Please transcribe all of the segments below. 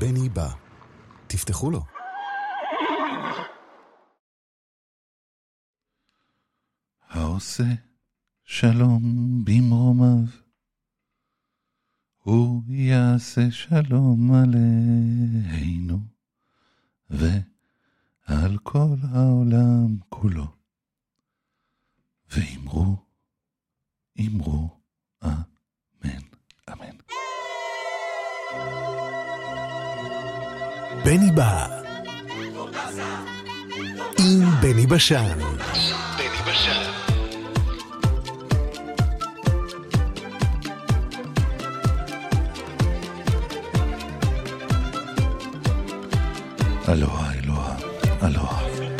בני בא. תפתחו לו. העושה שלום במרומיו, הוא יעשה שלום עלינו ועל כל העולם כולו. ואמרו, אמרו אה. בני בא. עם בני בשן. אלוהה, אלוהה, אלוהה.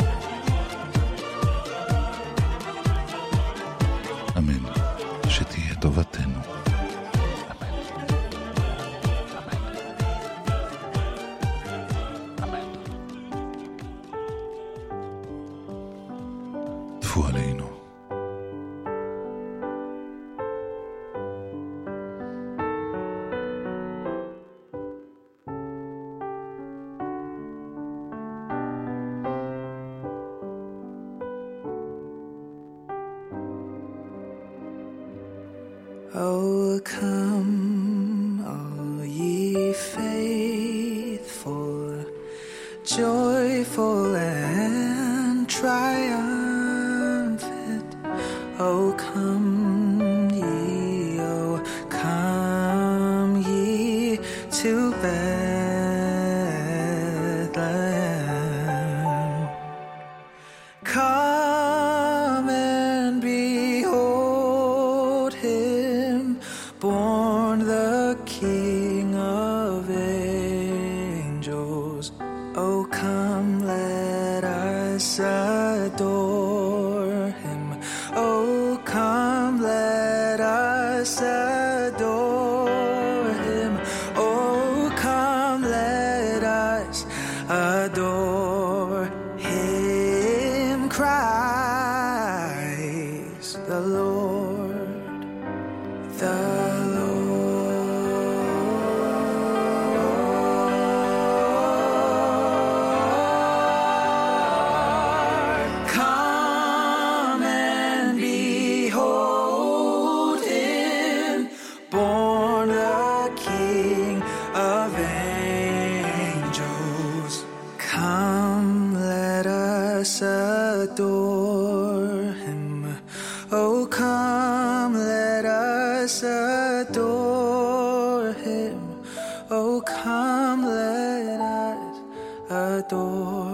fuori alieno. 多。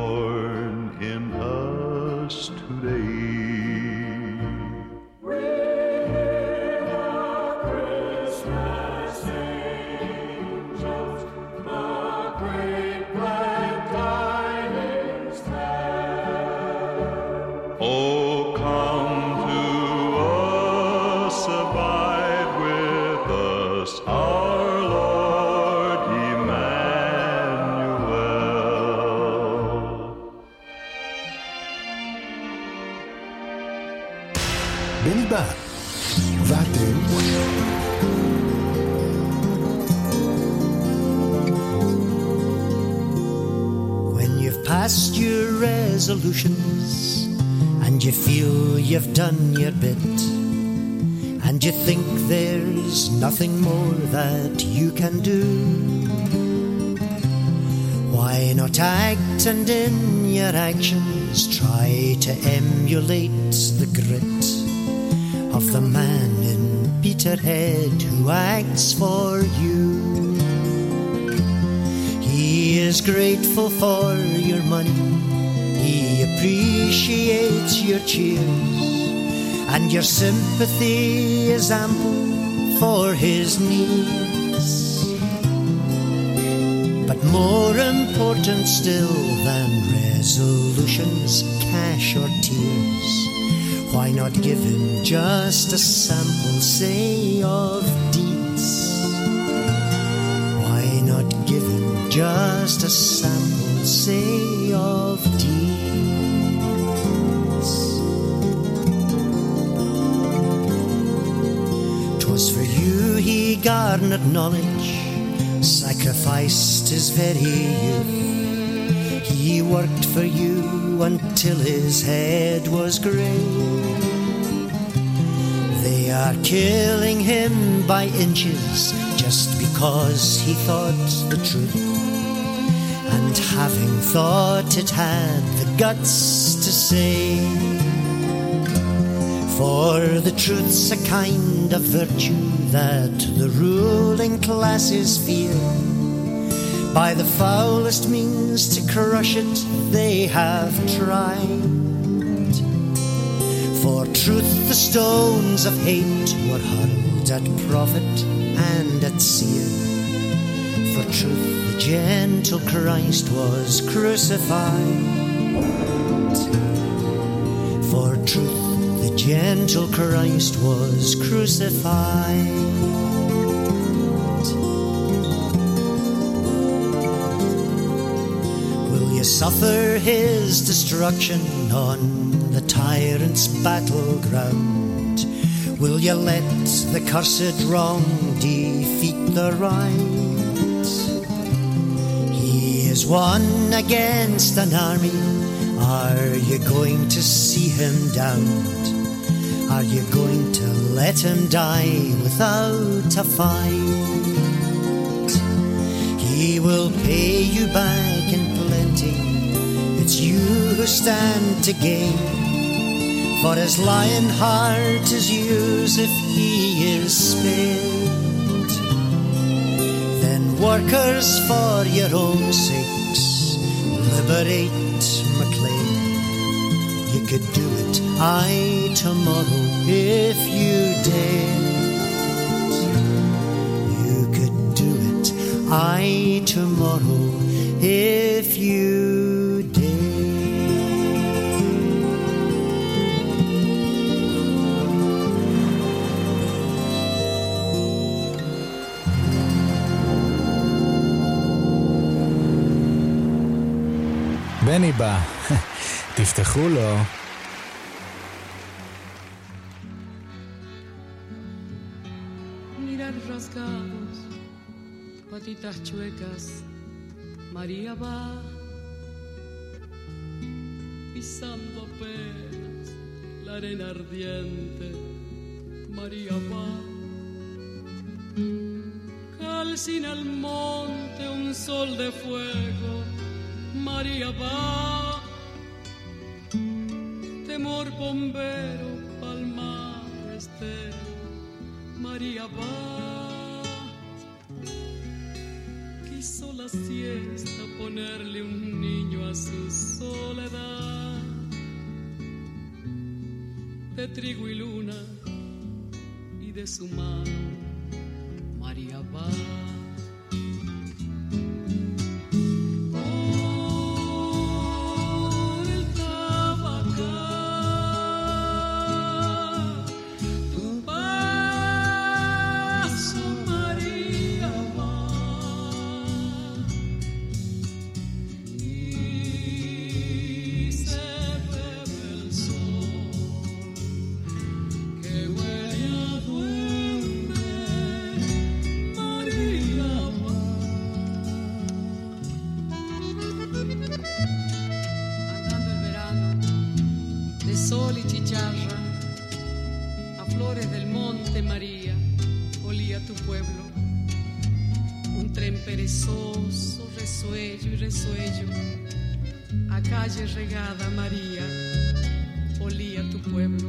Lord. Resolutions and you feel you've done your bit, and you think there's nothing more that you can do, why not act and in your actions try to emulate the grit of the man in Peterhead who acts for you? He is grateful for your money. Appreciates your cheers. And your sympathy is ample for his needs. But more important still than resolutions, cash or tears. Why not give him just a sample, say, of deeds? Why not give him just a sample, say, of you he garnered knowledge, sacrificed his very youth. He worked for you until his head was grey. They are killing him by inches just because he thought the truth. And having thought it had the guts to say, For the truth's a kind of virtue that the ruling classes fear. By the foulest means to crush it, they have tried. For truth, the stones of hate were hurled at prophet and at seer. For truth, the gentle Christ was crucified. For truth, the gentle Christ was crucified. Will you suffer his destruction on the tyrant's battleground? Will you let the cursed wrong defeat the right? He is one against an army. Are you going to see him downed? Are you going to let him die without a fight? He will pay you back in plenty. It's you who stand to gain. For his lion heart is yours if he is spared. Then workers for your own sakes, liberate MacLean. You could do it, I tomorrow, if you dared. You could do it, I tomorrow, if you dared. בני בא, תפתחו לו. María va pisando apenas la arena ardiente, María va calcina el monte un sol de fuego, María va bombero, palmar estero, María va. Quiso la siesta ponerle un niño a su soledad. De trigo y luna y de su mano, María va. Resuello y resuello, a calle regada María, olía tu pueblo.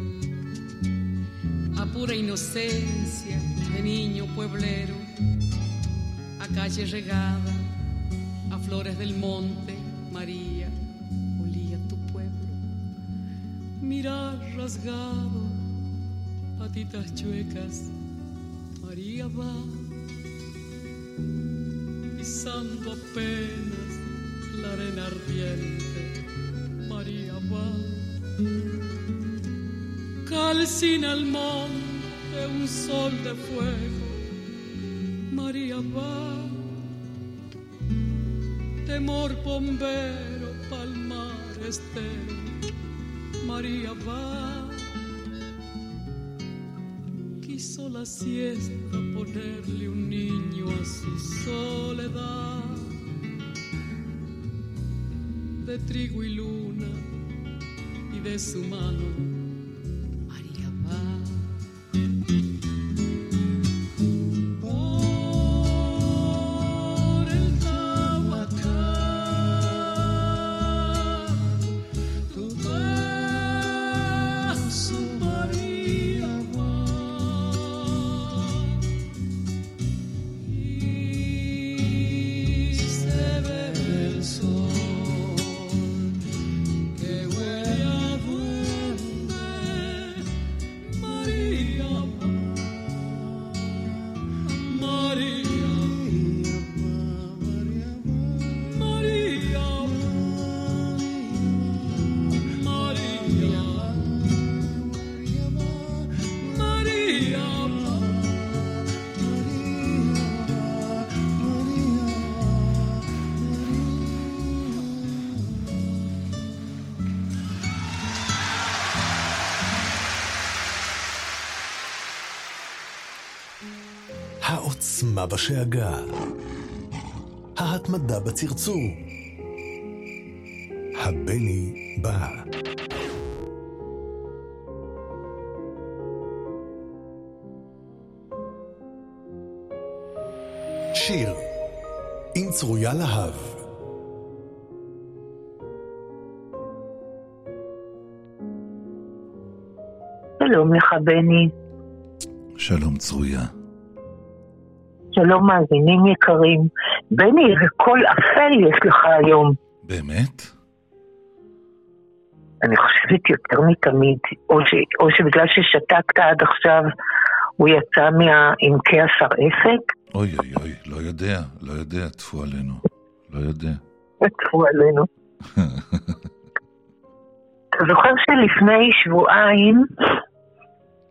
A pura inocencia de niño pueblero, a calle regada, a flores del monte, María, olía tu pueblo. Mirar rasgado, patitas chuecas, María va, pisando apenas la arena ardiente, María va. Calcina el monte un sol de fuego, María va temor bombero, palmar estero, María va. Quiso la siesta ponerle un niño a su soledad. De trigo y luna y de su mano, העוצמה בשאגה. ההתמדה בצרצור. הבני בא. שיר עם צרויה להב. שלום לך, בני. שלום צרויה. שלום מאזינים יקרים. בני, איזה קול אפל יש לך היום. באמת? אני חושבת יותר מתמיד, או, ש, או שבגלל ששתקת עד עכשיו, הוא יצא מעמקי השרעפת, אוי אוי אוי, לא יודע, לא יודע, טפו עלינו. לא יודע. יצאו עלינו. אתה זוכר שלפני שבועיים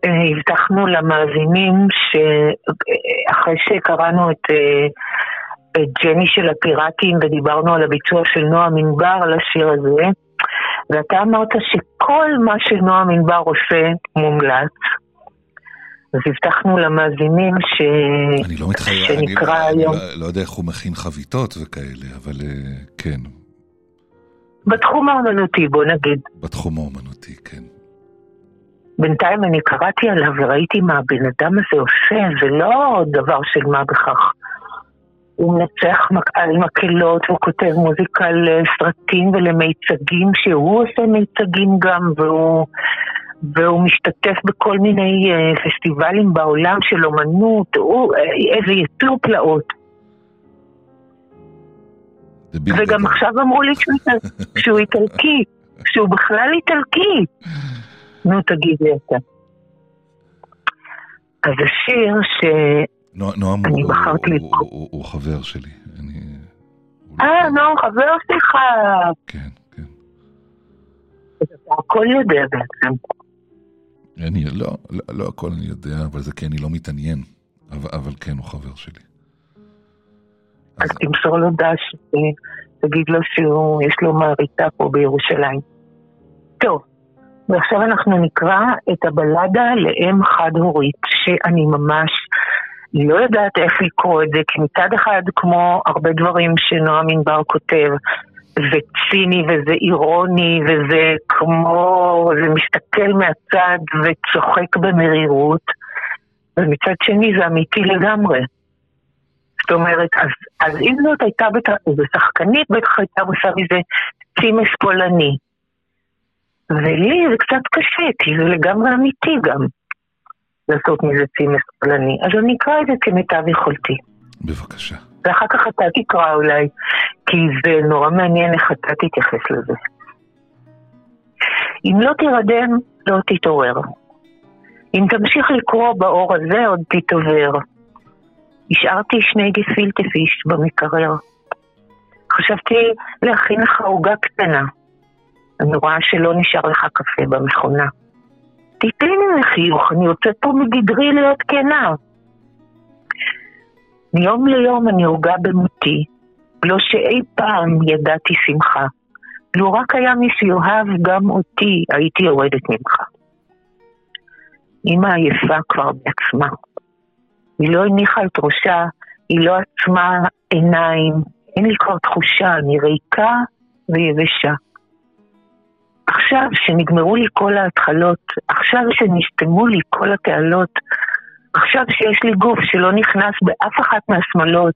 הבטחנו למאזינים שאחרי שקראנו את, אה, את ג'ני של הפיראטים ודיברנו על הביצוע של נועם ענבר על השיר הזה, ואתה אמרת שכל מה שנועם ענבר עושה מומלץ. אז הבטחנו למאזינים ש... אני לא מתחייב, אני, שנקרא לא, אני היום. לא, לא יודע איך הוא מכין חביתות וכאלה, אבל אה, כן, בתחום האומנותי, בוא נגיד. בתחום האומנותי, כן. בינתיים אני קראתי עליו וראיתי מה הבן אדם הזה עושה, זה לא דבר של מה בכך. הוא מנצח מק- על מקהלות, הוא כותב מוזיקה לסרטים ולמיצגים, שהוא עושה מיצגים גם, והוא, והוא משתתף בכל מיני אה, פסטיבלים בעולם של אומנות, הוא אה, איזה יצור פלאות. וגם. עכשיו אמרו לי שהוא איטלקי, שהוא בכלל איטלקי. נו, תגיד לי אתה. אז השיר ש... נו- נועם אני הוא- בחרתי הוא-. הוא- הוא- הוא חבר שלי. אני... לא- אה, נו, חבר שלך. כן, כן. אתה הכל יודע בעצם. אני, לא, לא, לא הכל אני יודע, אבל זה כי אני לא מתעניין. אבל, אבל כן, הוא חבר שלי. אז תמסור לו דש, תגיד לו שיש לו מעריצה פה בירושלים. טוב, ועכשיו אנחנו נקרא את הבלדה לאם חד-הורית, שאני ממש לא יודעת איך לקרוא את זה, כי מצד אחד, כמו הרבה דברים שנועם ענבר כותב, זה ציני וזה אירוני וזה כמו, זה מסתכל מהצד וצוחק במרירות, ומצד שני זה אמיתי לגמרי. זאת אומרת, אז, אז אם זאת הייתה בת- איזו שחקנית, בטח הייתה עושה מזה צימס פולני. ולי זה קצת קשה, כי זה לגמרי אמיתי גם לעשות מזה צימס פולני. אז אני אקרא את זה כמיטב יכולתי. בבקשה. ואחר כך אתה תקרא אולי, כי זה נורא מעניין איך אתה תתייחס לזה. אם לא תירדם, לא תתעורר. אם תמשיך לקרוא באור הזה, עוד תתעוור. השארתי שני גפילטה פיש במקרר. חשבתי להכין לך עוגה קטנה. אני רואה שלא נשאר לך קפה במכונה. תיתן לי חיוך, אני יוצאת פה מגדרי להיות כנה. מיום ליום אני הורגה במותי, לא שאי פעם ידעתי שמחה. לו רק היה מי שיאהב גם אותי, הייתי יורדת ממך. אמא עייפה כבר בעצמה. היא לא הניחה את ראשה, היא לא עצמה עיניים, אין לי כבר תחושה, אני ריקה ויבשה. עכשיו שנגמרו לי כל ההתחלות, עכשיו שנסתמו לי כל התעלות, עכשיו שיש לי גוף שלא נכנס באף אחת מהשמאלות,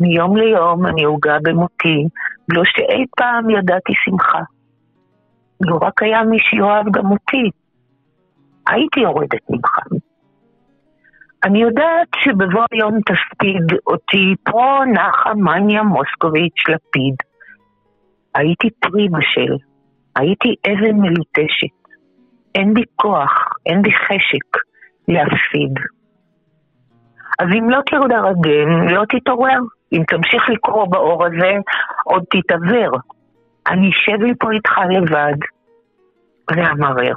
מיום ליום אני עוגה במותי, לא שאי פעם ידעתי שמחה. לו רק היה מי שיאהב גם אותי, הייתי יורדת ממך. אני יודעת שבבוא היום תספיד אותי פה נחה מניה מוסקוביץ' לפיד. הייתי פרי בשל, הייתי אבן מלוטשת. אין בי כוח, אין בי חשק להפסיד. אז אם לא תרדם, לא תתעורר. אם תמשיך לקרוא באור הזה, עוד תתעוור. אני אשב לי פה איתך לבד, ואמרר.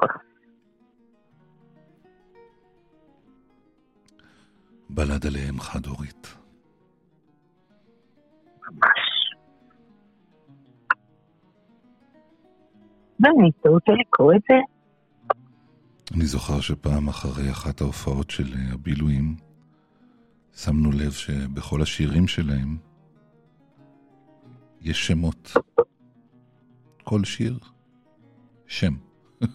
בלד עליהם חד-הורית. ואני, רוצה לקרוא את זה? אני זוכר שפעם אחרי אחת ההופעות של אה, הבילויים, שמנו לב שבכל השירים שלהם יש שמות. כל שיר, שם.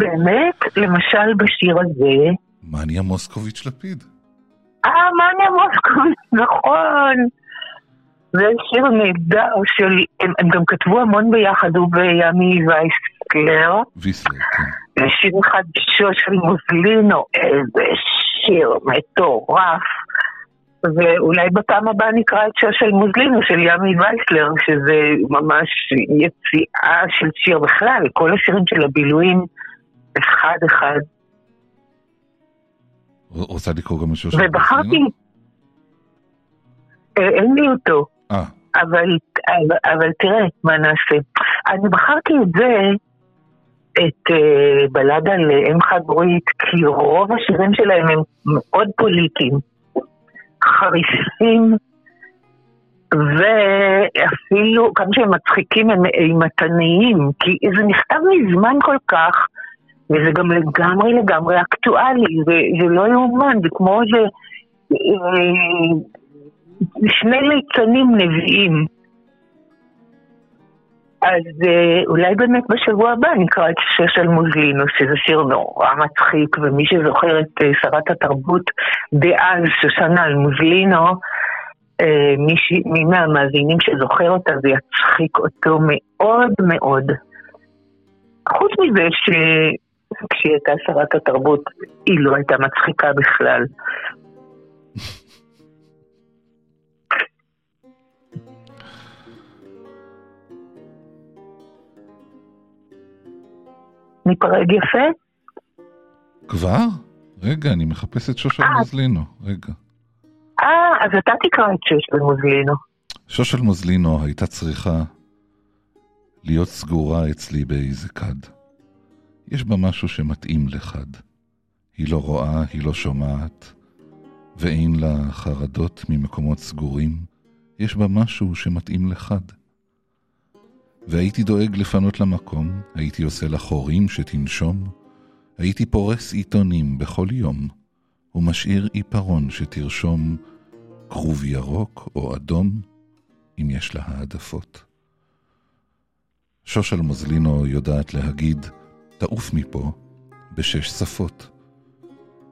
באמת, למשל בשיר הזה, מניה מוסקוביץ' לפיד. אה, מניה מוסקוביץ, נכון. זה שיר נהדר שלי, הם, הם גם כתבו המון ביחד, הוא וימי וייסקלר. ויסלר, כן. שיר אחד של מוזלינו, איזה שיר מטורף. ואולי בפעם הבאה נקרא את שיר של מוזלינו של ימי וייסלר, שזה ממש יציאה של שיר בכלל, כל השירים של הבילויים, אחד אחד. רוצה לקרוא גם שיר של ובחרתי, מוזלינו? אה, אין לי אותו, אבל, אבל, אבל תראה, מה נעשה. אני בחרתי את זה, את uh, בלדה לאם חד-הורית, כי רוב השירים שלהם הם מאוד פוליטיים, חריפים, ואפילו כמה שהם מצחיקים הם אימתניים, כי זה נכתב מזמן כל כך, וזה גם לגמרי לגמרי אקטואלי, זה לא יאומן, זה כמו איזה... שני ליצנים נביאים. אז אה, אולי באמת בשבוע הבא נקרא את השיר של מוזלינו, שזה שיר נורא מצחיק, ומי שזוכר את אה, שרת התרבות דאז, שושנה אלמוזלינו, אה, מי, ש... מי מהמאזינים שזוכר אותה זה יצחיק אותו מאוד מאוד. חוץ מזה שכשהיא הייתה שרת התרבות, היא לא הייתה מצחיקה בכלל. ניפרד יפה? כבר? רגע, אני מחפש את שושל אה. מוזלינו. רגע. אה, אז אתה תקרא את שש במוזלינו. שושל מוזלינו הייתה צריכה להיות סגורה אצלי באיזה כד. יש בה משהו שמתאים לכד. היא לא רואה, היא לא שומעת, ואין לה חרדות ממקומות סגורים. יש בה משהו שמתאים לכד. והייתי דואג לפנות לה מקום, הייתי עושה לה חורים שתנשום, הייתי פורס עיתונים בכל יום, ומשאיר עיפרון שתרשום כרוב ירוק או אדום, אם יש לה העדפות. שושל מוזלינו יודעת להגיד, תעוף מפה, בשש שפות.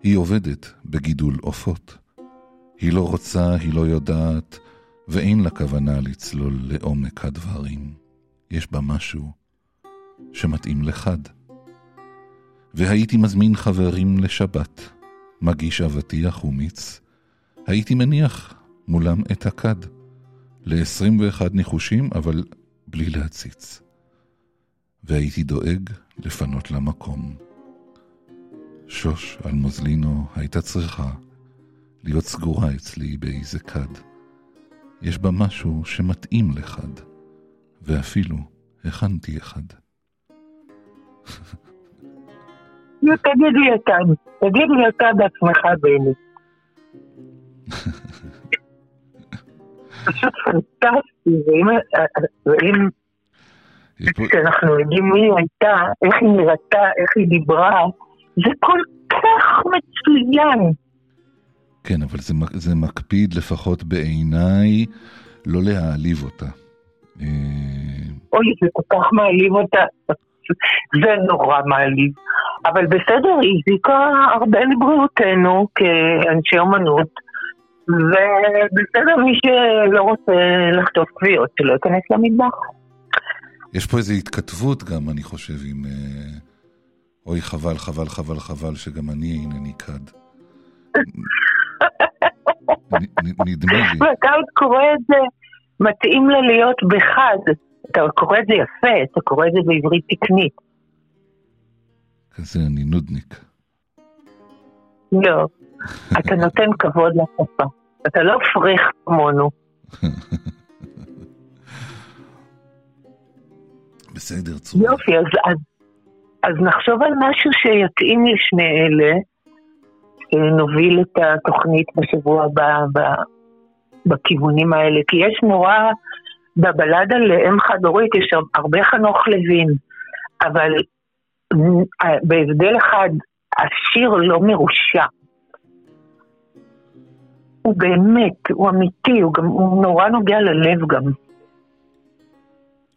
היא עובדת בגידול עופות. היא לא רוצה, היא לא יודעת, ואין לה כוונה לצלול לעומק הדברים. יש בה משהו שמתאים לחד. והייתי מזמין חברים לשבת, מגיש אבטיח ומיץ, הייתי מניח מולם את הכד, ל-21 ניחושים, אבל בלי להציץ. והייתי דואג לפנות לה מקום. שוש אלמוזלינו הייתה צריכה להיות סגורה אצלי באיזה כד. יש בה משהו שמתאים לכד, ואפילו הכנתי אחד. תגיד לי אתה, תגיד לי אתה בעצמך, בני. פשוט פנטסטי, ואם. כשאנחנו יודעים מי היא הייתה, איך היא נראתה, איך היא דיברה, זה כל כך מצוין. כן, אבל זה, זה מקפיד לפחות בעיניי לא להעליב אותה. אה, אוי, זה כל כך מעליב אותה. זה נורא מעליב. אבל בסדר, היא הזיקה הרבה לבריאותנו כאנשי אומנות, ובסדר, מי שלא רוצה לחטוף כוויות, שלא ייכנס למטבח. יש פה איזו התכתבות גם, אני חושב, עם... אה, אוי, חבל, חבל, חבל, חבל, שגם אני אינני כד. נ- נ- נדמה לי. ואתה עוד קורא את זה, מתאים לה להיות בחד. אתה קורא את זה יפה, אתה קורא את זה בעברית תקנית. כזה, אני נודניק. לא, אתה נותן כבוד לשפה. אתה לא פריך כמונו. בסדר, צור. יופי, אז, אז, אז נחשוב על משהו שיתאים לשני אלה, שנוביל את התוכנית בשבוע הבא בכיוונים האלה, כי יש נורא, בבלדה לאם חד-הורית יש הרבה חנוך לוין, אבל בהבדל אחד, השיר לא מרושע. הוא באמת, הוא אמיתי, הוא, גם, הוא נורא נוגע ללב גם.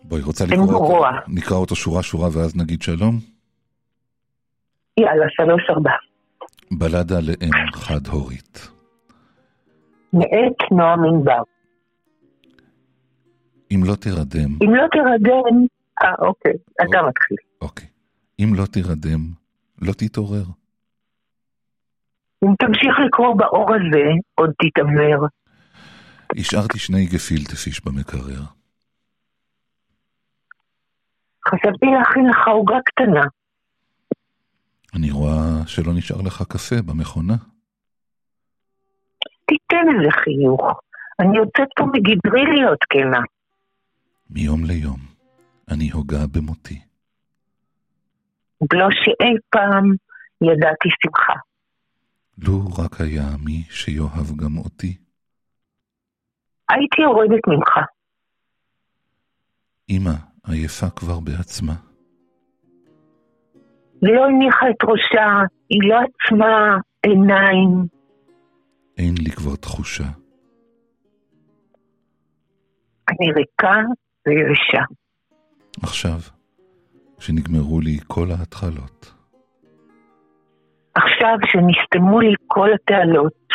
בואי, רוצה לקרוא. אותו? נקרא אותו שורה-שורה ואז נגיד שלום? יאללה, שלוש ארבע. בלדה לאם חד-הורית. מאת נועם ענבר. אם לא תירדם, אם לא תירדם, אה, אוקיי, אתה מתחיל. אוקיי. אם לא תירדם, לא תתעורר. אם תמשיך לקרוא באור הזה, עוד תתעוור. השארתי שני גפילטע פיש במקרר. חשבתי להכין לך עוגה קטנה. אני רואה שלא נשאר לך קפה במכונה. תיתן איזה חיוך. אני יוצאת פה מגדרי להיות כנה. מיום ליום, אני הוגה במותי. לא שאי פעם ידעתי שמחה. לו רק היה מי שיאהב גם אותי. הייתי יורדת ממך. אמא עייפה כבר בעצמה. לא הניחה את ראשה, היא לא עצמה עיניים. אין לי כבר תחושה. אני ריקה ויבשה. עכשיו, כשנגמרו לי כל ההתחלות. עכשיו שנסתמו לי כל התעלות.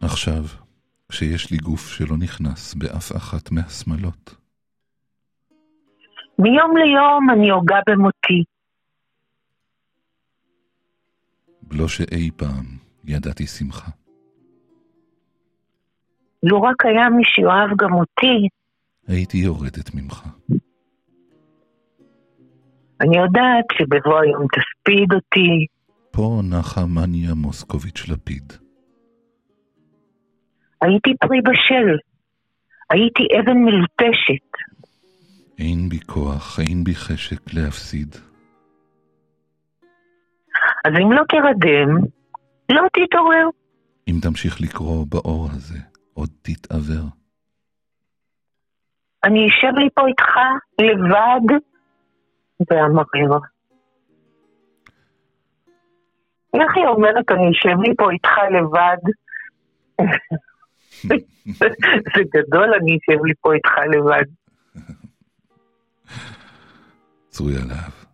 עכשיו, כשיש לי גוף שלא נכנס באף אחת מהשמלות. מיום ליום אני הוגה במותי. בלא שאי פעם ידעתי שמחה. לו רק היה מי שאוהב גם אותי, הייתי יורדת ממך. אני יודעת שבבוא היום תספיד אותי, פה נחה מניה מוסקוביץ' לפיד. הייתי פרי בשל, הייתי אבן מלוטשת, אין בי כוח, אין בי חשק להפסיד. אז אם לא תרדם, לא תתעורר. אם תמשיך לקרוא באור הזה, עוד תתעוור. אני אשב לי פה איתך לבד ואמרר. איך היא אומרת, אני אשב לי פה איתך לבד? זה גדול, אני אשב לי פה איתך לבד. צרויה להב.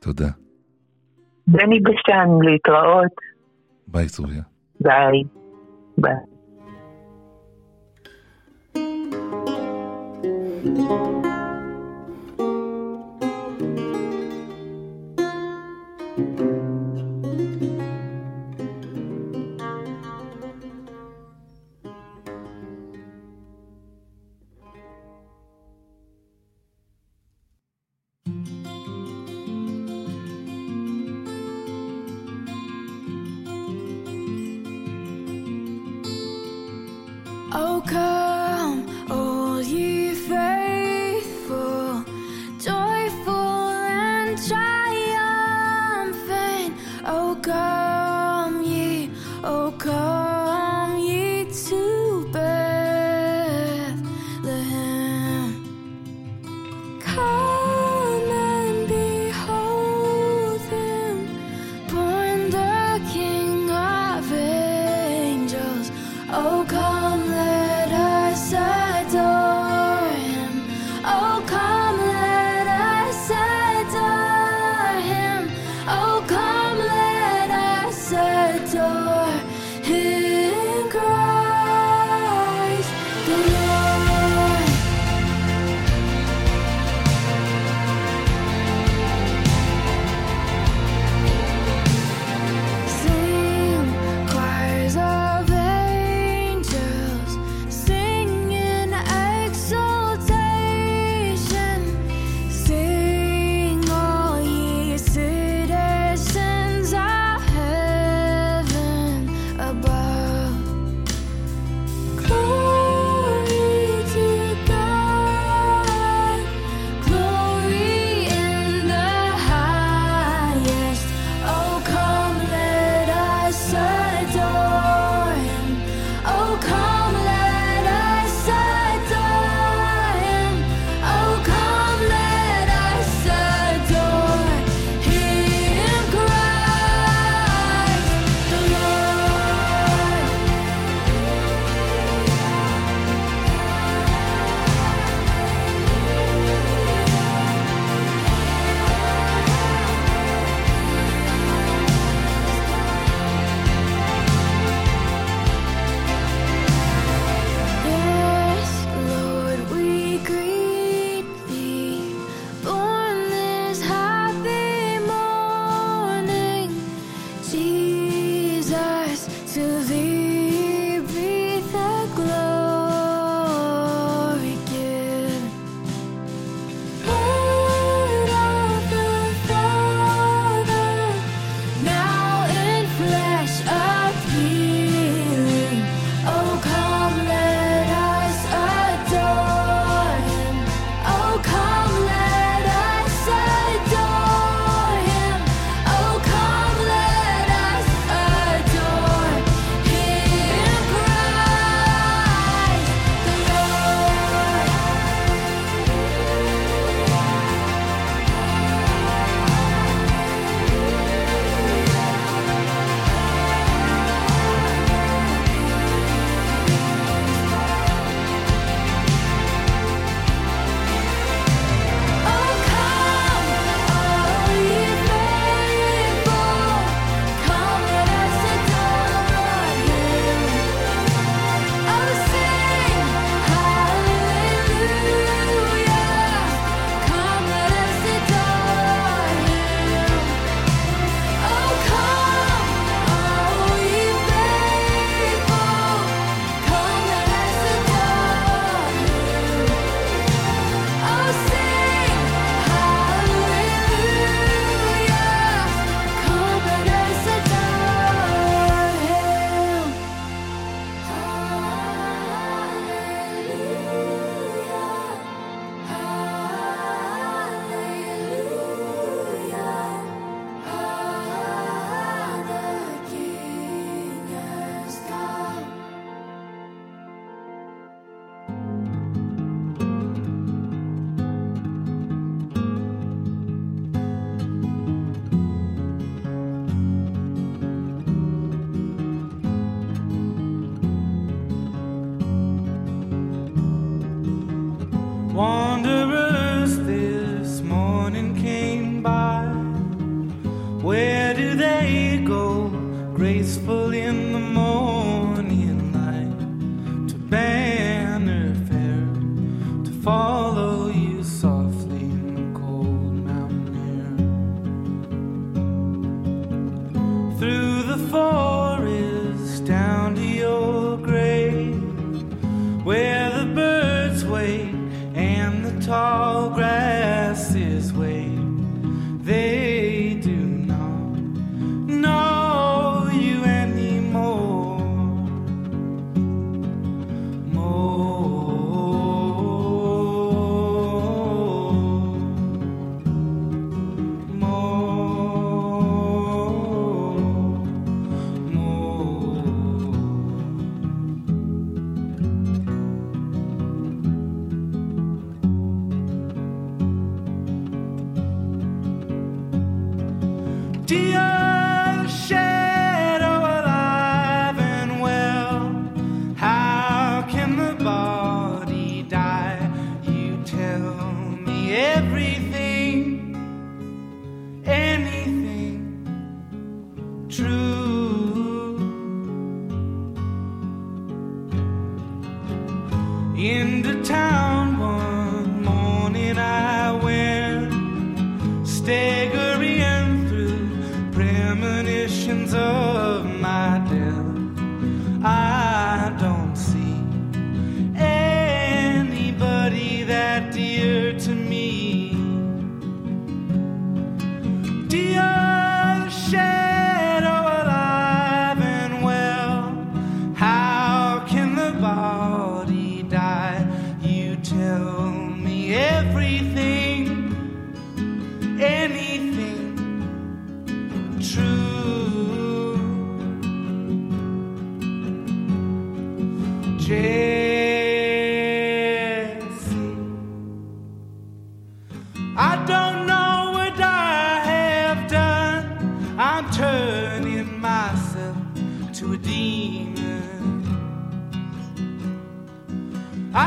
תודה. בני בשן, להתראות. Bem, Silvia. Bem. Bem.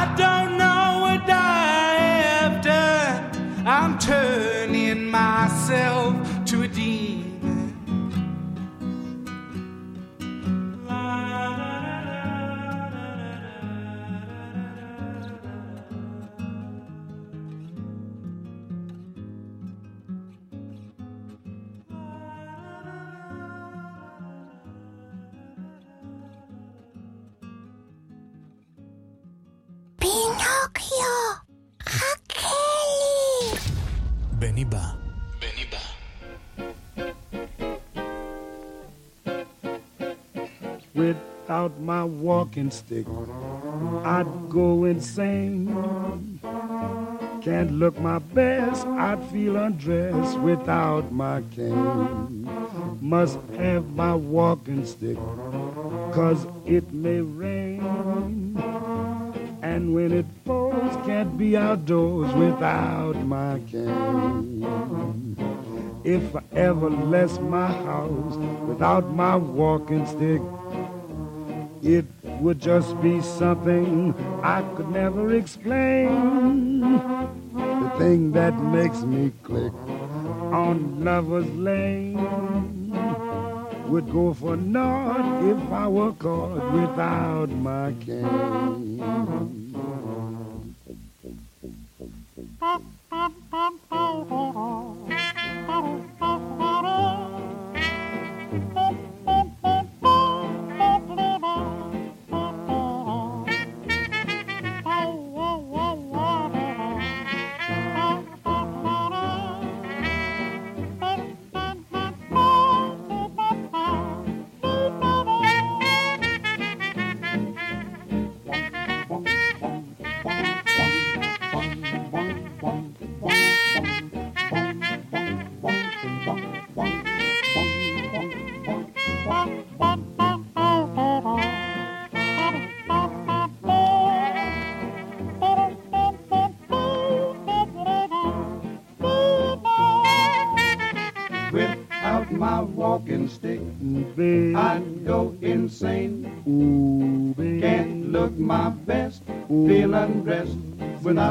I don't Without my walking stick, I'd go insane. Can't look my best, I'd feel undressed without my cane. Must have my walking stick, cause it may rain. And when it falls, can't be outdoors without my cane. If I ever left my house without my walking stick, it would just be something I could never explain. The thing that makes me click on Lover's Lane would go for naught if I were caught without my cane.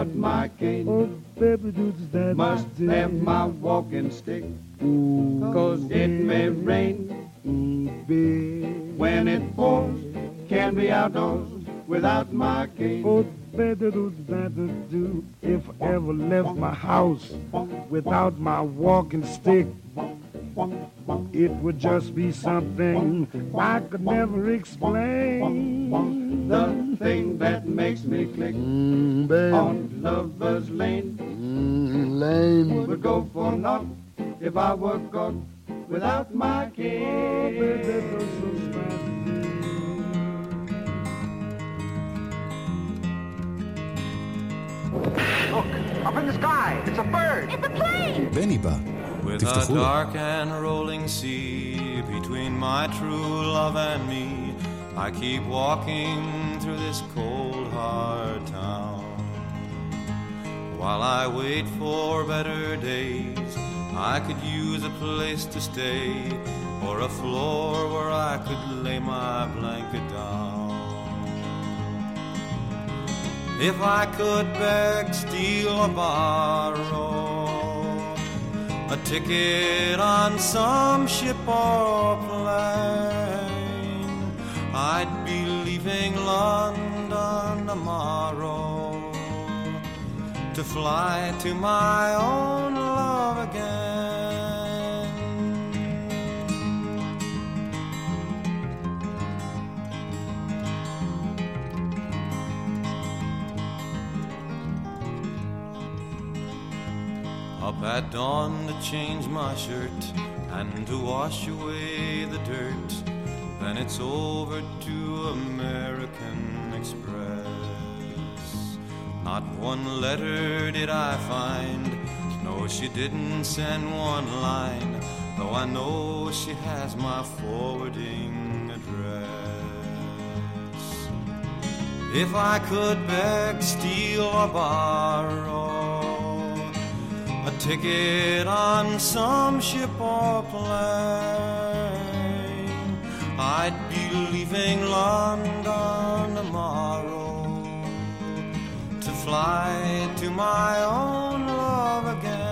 Without my cane. Must have my walking stick, Cause it may rain big when it pours. Can't be outdoors without my cane. Oh, better do, do. If I ever left my house without my walking stick, it would just be something I could never explain The thing that makes me click on Lover's Lane, lane would go for naught if I were caught without my Look, up in the sky. It's a bird. It's a plane! בני בא. With a תפתחו לו. dark and rolling sea between my true love and me, I keep walking through this cold, hard town. While I wait for better days, I could use a place to stay or a floor where I could lay my blanket down. If I could beg, steal, or borrow a ticket on some ship or plane. I'd be leaving London tomorrow to fly to my own love again. Up at dawn to change my shirt and to wash away the dirt. Then it's over to American Express. Not one letter did I find. No, she didn't send one line. Though I know she has my forwarding address. If I could beg, steal, or borrow a ticket on some ship or plane. I'd be leaving London tomorrow to fly to my own love again.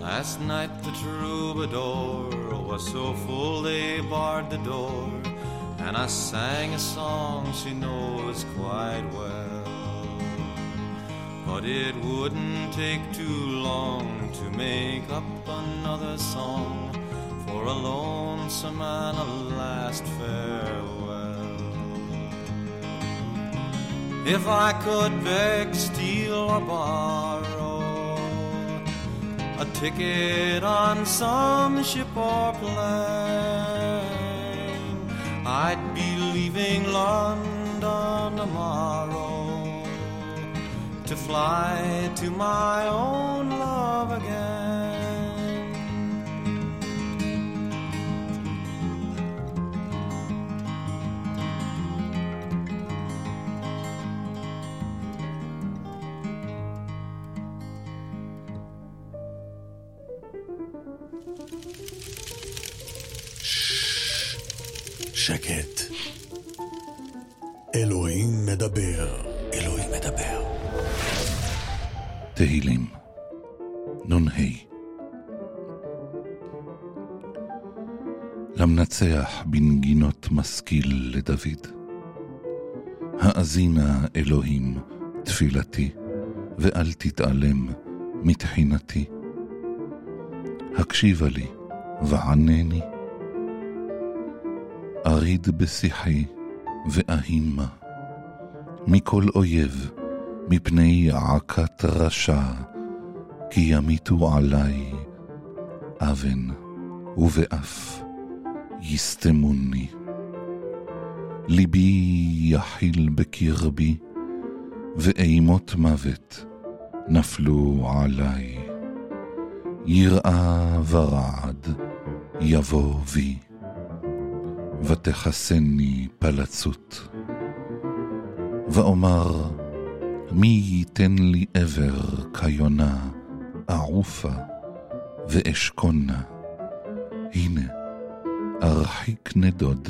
Last night the troubadour was so full they barred the door, and I sang a song she knows quite well. But it wouldn't take too long to make up another song for a lonesome and a last farewell. If I could beg, steal, or borrow a ticket on some ship or plane. I'd be leaving London tomorrow to fly to my own love again. תהילים, נ"ה למנצח בנגינות משכיל לדוד. האזינה, אלוהים, תפילתי, ואל תתעלם מתחינתי. הקשיבה לי, וענני. אריד בשיחי, ואהימה. מכל אויב, מפני עקת רשע, כי ימיתו עלי אבן ובאף יסתמוני. ליבי יחיל בקרבי, ואימות מוות נפלו עלי. יראה ורעד יבוא בי, ותחסני פלצות. ואומר, מי ייתן לי עבר כיונה, אעופה ואשכונה. הנה, ארחיק נדוד,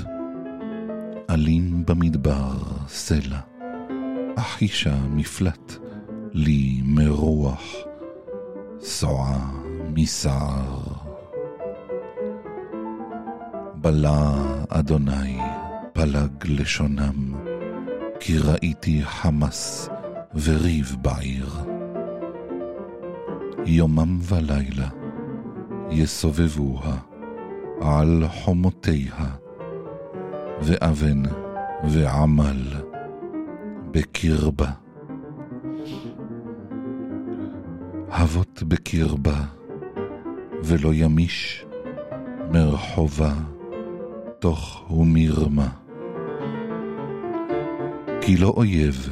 אלין במדבר סלע, אחישה מפלט לי מרוח, סועה מסער. בלע אדוני פלג לשונם, כי ראיתי חמס וריב בעיר. יומם ולילה יסובבוה על חומותיה, ואבן ועמל בקרבה. הבות בקרבה, ולא ימיש מרחובה תוך ומרמה. כי לא אויב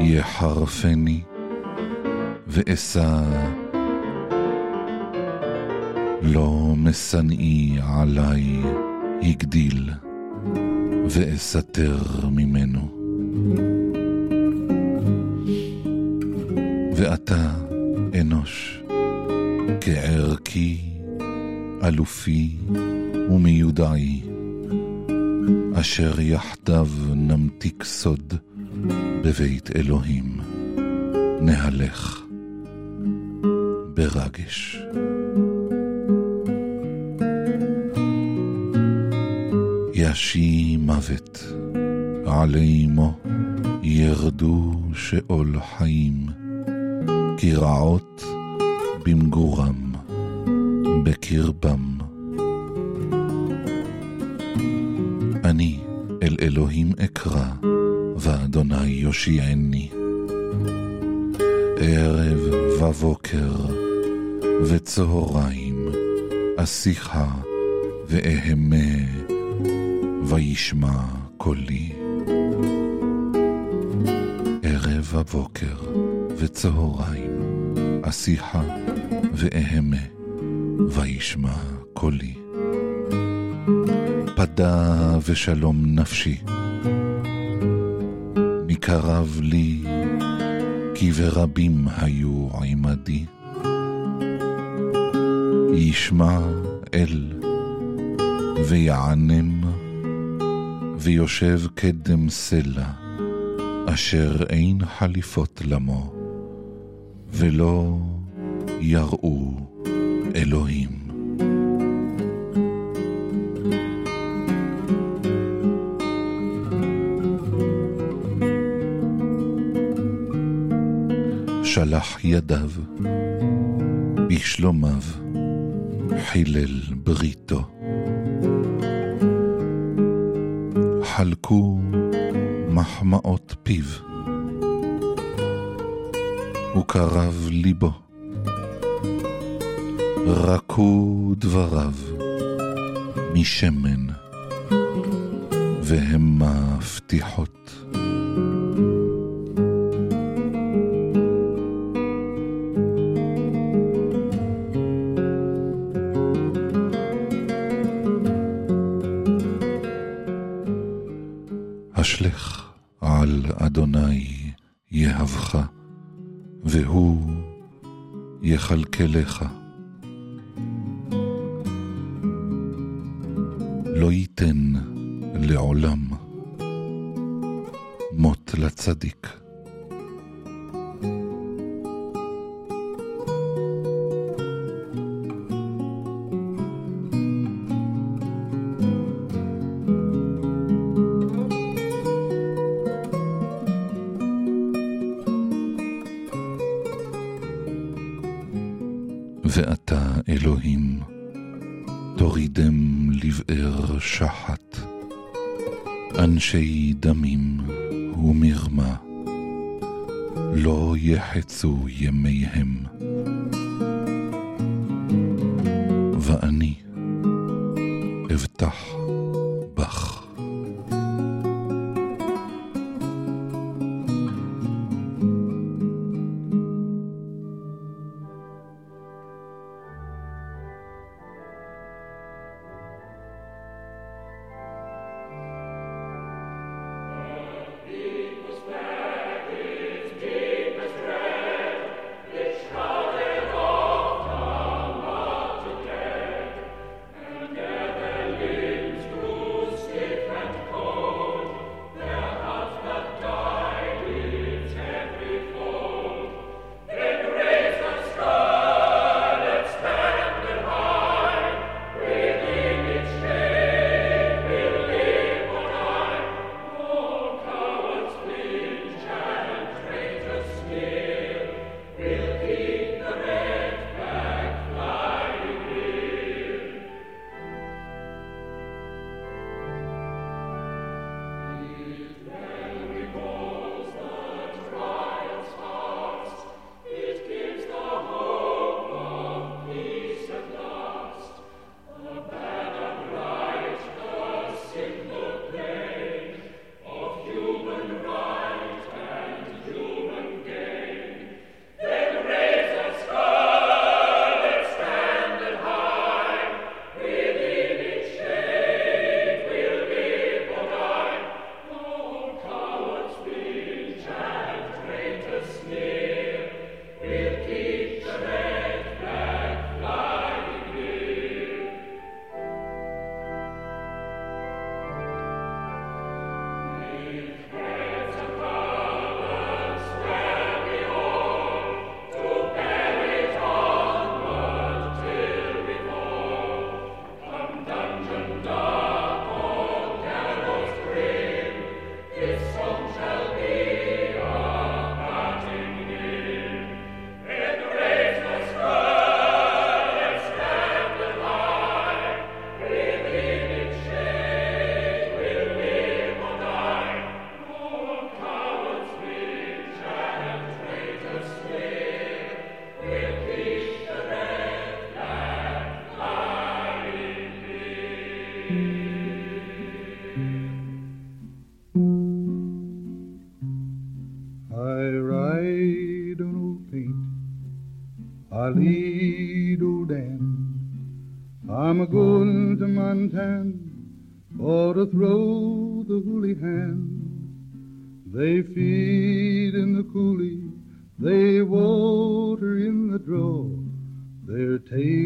יחרפני, ואשא לא משנאי עלי הגדיל, ואסתר ממנו. ואתה, אנוש, כערכי, אלופי ומיודעי, אשר יחדיו נמתיק סוד בבית אלוהים, נהלך ברגש. ישי מוות, עלי אמו ירדו שאול חיים, כי רעות במגורם, בקרבם. אני אל אלוהים אקרא, ואדוני יושיעני. ערב ובוקר וצהריים אשיחה ואהמה וישמע קולי. ערב ובוקר וצהריים אשיחה ואהמה וישמע קולי. פדה ושלום נפשי, מקרב לי, כי ורבים היו עמדי. ישמע אל ויענם, ויושב קדם סלע, אשר אין חליפות למו, ולא יראו אלוהים. שלח ידיו, בשלומיו חילל בריתו. חלקו מחמאות פיו, וקרב ליבו. רקו דבריו משמן, והמה פתיחות. לא ייתן לעולם מות לצדיק.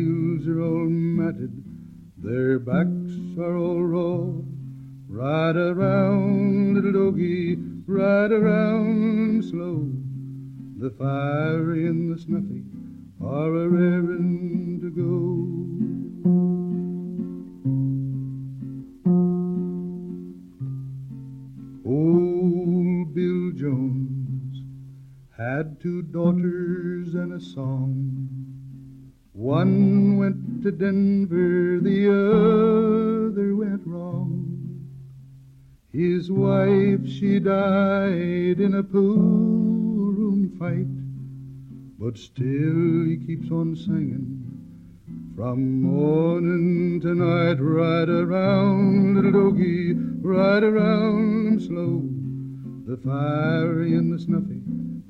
Tails are all matted, their backs are all raw. Ride around, little doggy, ride around slow. The fiery and the snuffy are a raring to go. Old Bill Jones had two daughters and a song. One went to Denver, the other went wrong. His wife, she died in a pool room fight, but still he keeps on singing. From morning to night, ride around, little doggy, ride around him slow. The fiery and the snuffy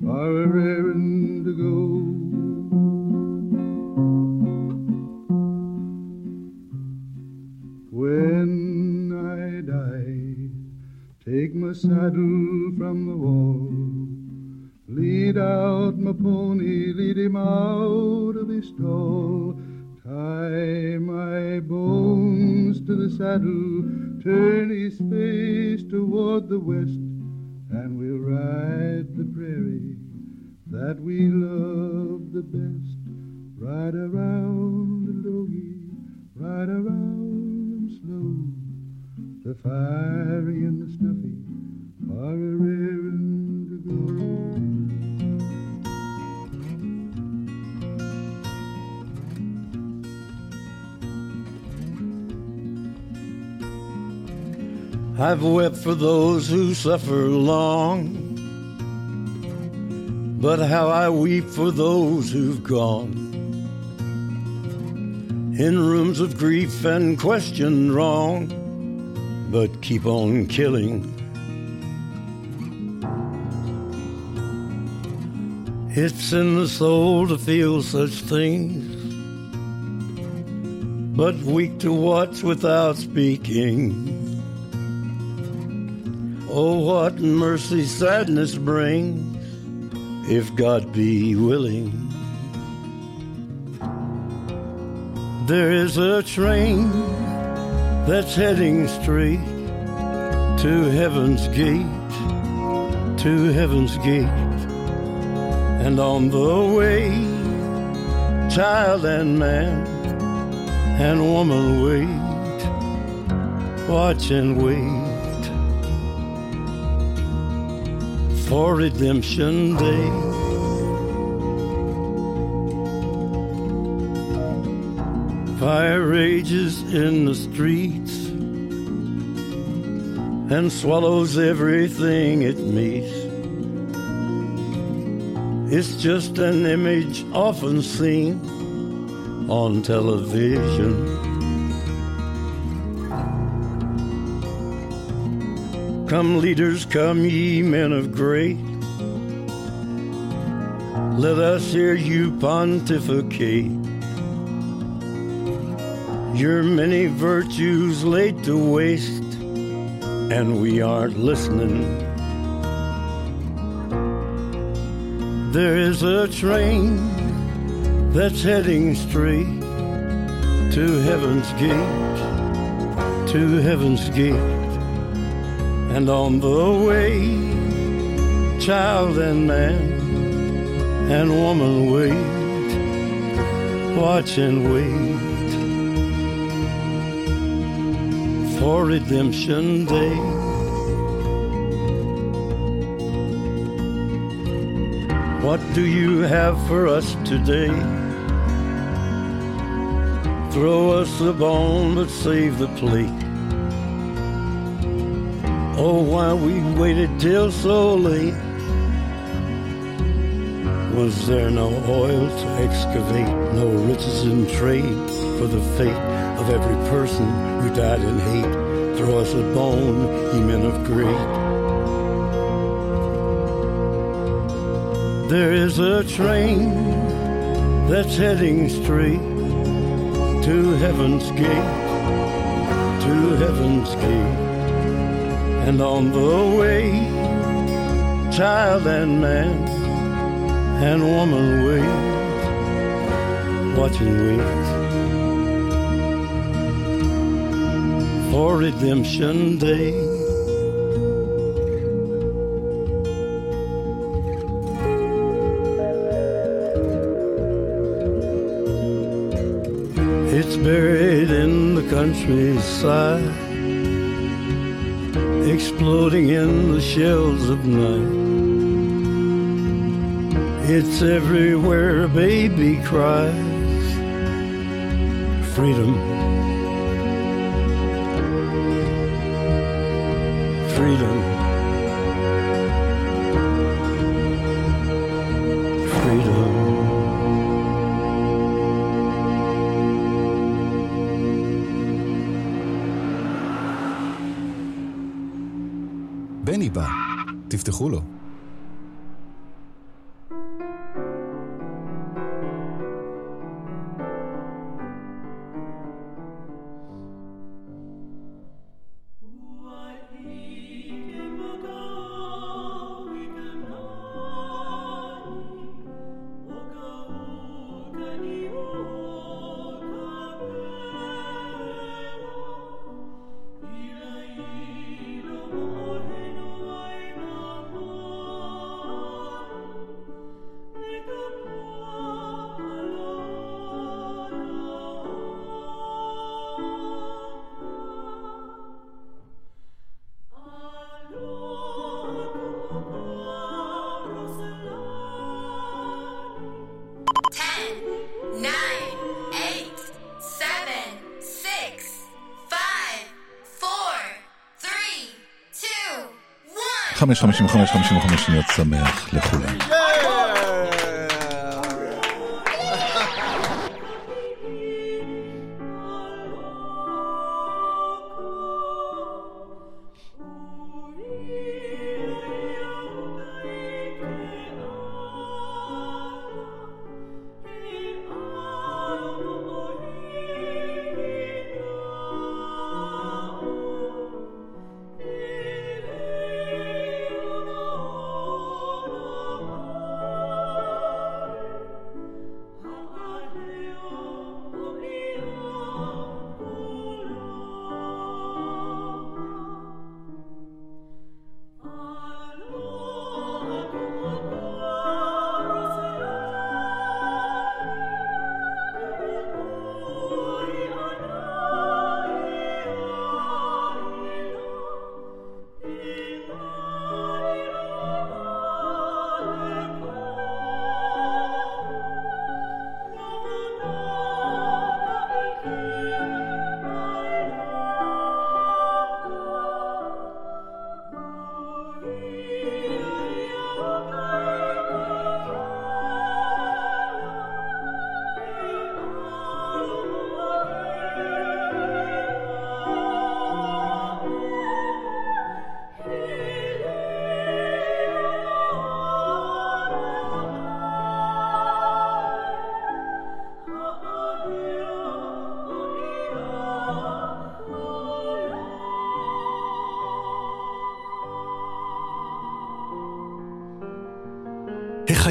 are a raring to go. Take my saddle from the wall. Lead out my pony, lead him out of his stall. Tie my bones to the saddle, turn his face toward the west, and we'll ride the prairie that we love the best. Ride around the doggy, ride around. The fiery and the snuffy are a raring to go. I've wept for those who suffer long, but how I weep for those who've gone in rooms of grief and questioned wrong, but keep on killing. It's in the soul to feel such things, but weak to watch without speaking. Oh, what mercy sadness brings, if God be willing. There is a train that's heading straight to heaven's gate, to heaven's gate. And on the way, child and man and woman wait, watch and wait. for Redemption Day. Fire rages in the streets and swallows everything it meets. It's just an image often seen on television. Come, leaders, come, ye men of great. Let us hear you pontificate. Your many virtues laid to waste, and we aren't listening. There is a train that's heading straight to heaven's gate, to heaven's gate. And on the way, child and man and woman wait, watch and wait for Redemption Day. What do you have for us today? Throw us the bone, but save the plate. Oh, why we waited till so late? Was there no oil to excavate, no riches in trade for the fate every person who died in hate? Throw us a bone, ye men of great. There is a train that's heading straight to heaven's gate, to heaven's gate. And on the way, child and man and woman wait, watching wait for redemption day. It's buried in the countryside, exploding in the shells of night. It's everywhere a baby cries. Freedom. Freedom. Freedom. בני בא, תפתחו לו. 55, 55 שניות שמח לכולם.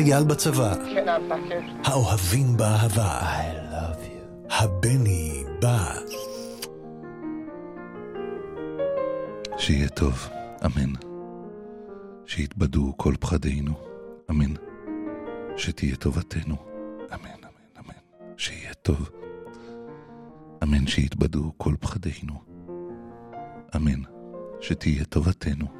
החייל בצבא, האוהבים באהבה, הבני בא. שיהיה טוב, אמן. שיתבדו כל פחדינו, אמן. שתהיה טובתנו, אמן, אמן, אמן. שיהיה טוב, אמן. שיתבדו כל פחדינו, אמן. שתהיה טובתנו,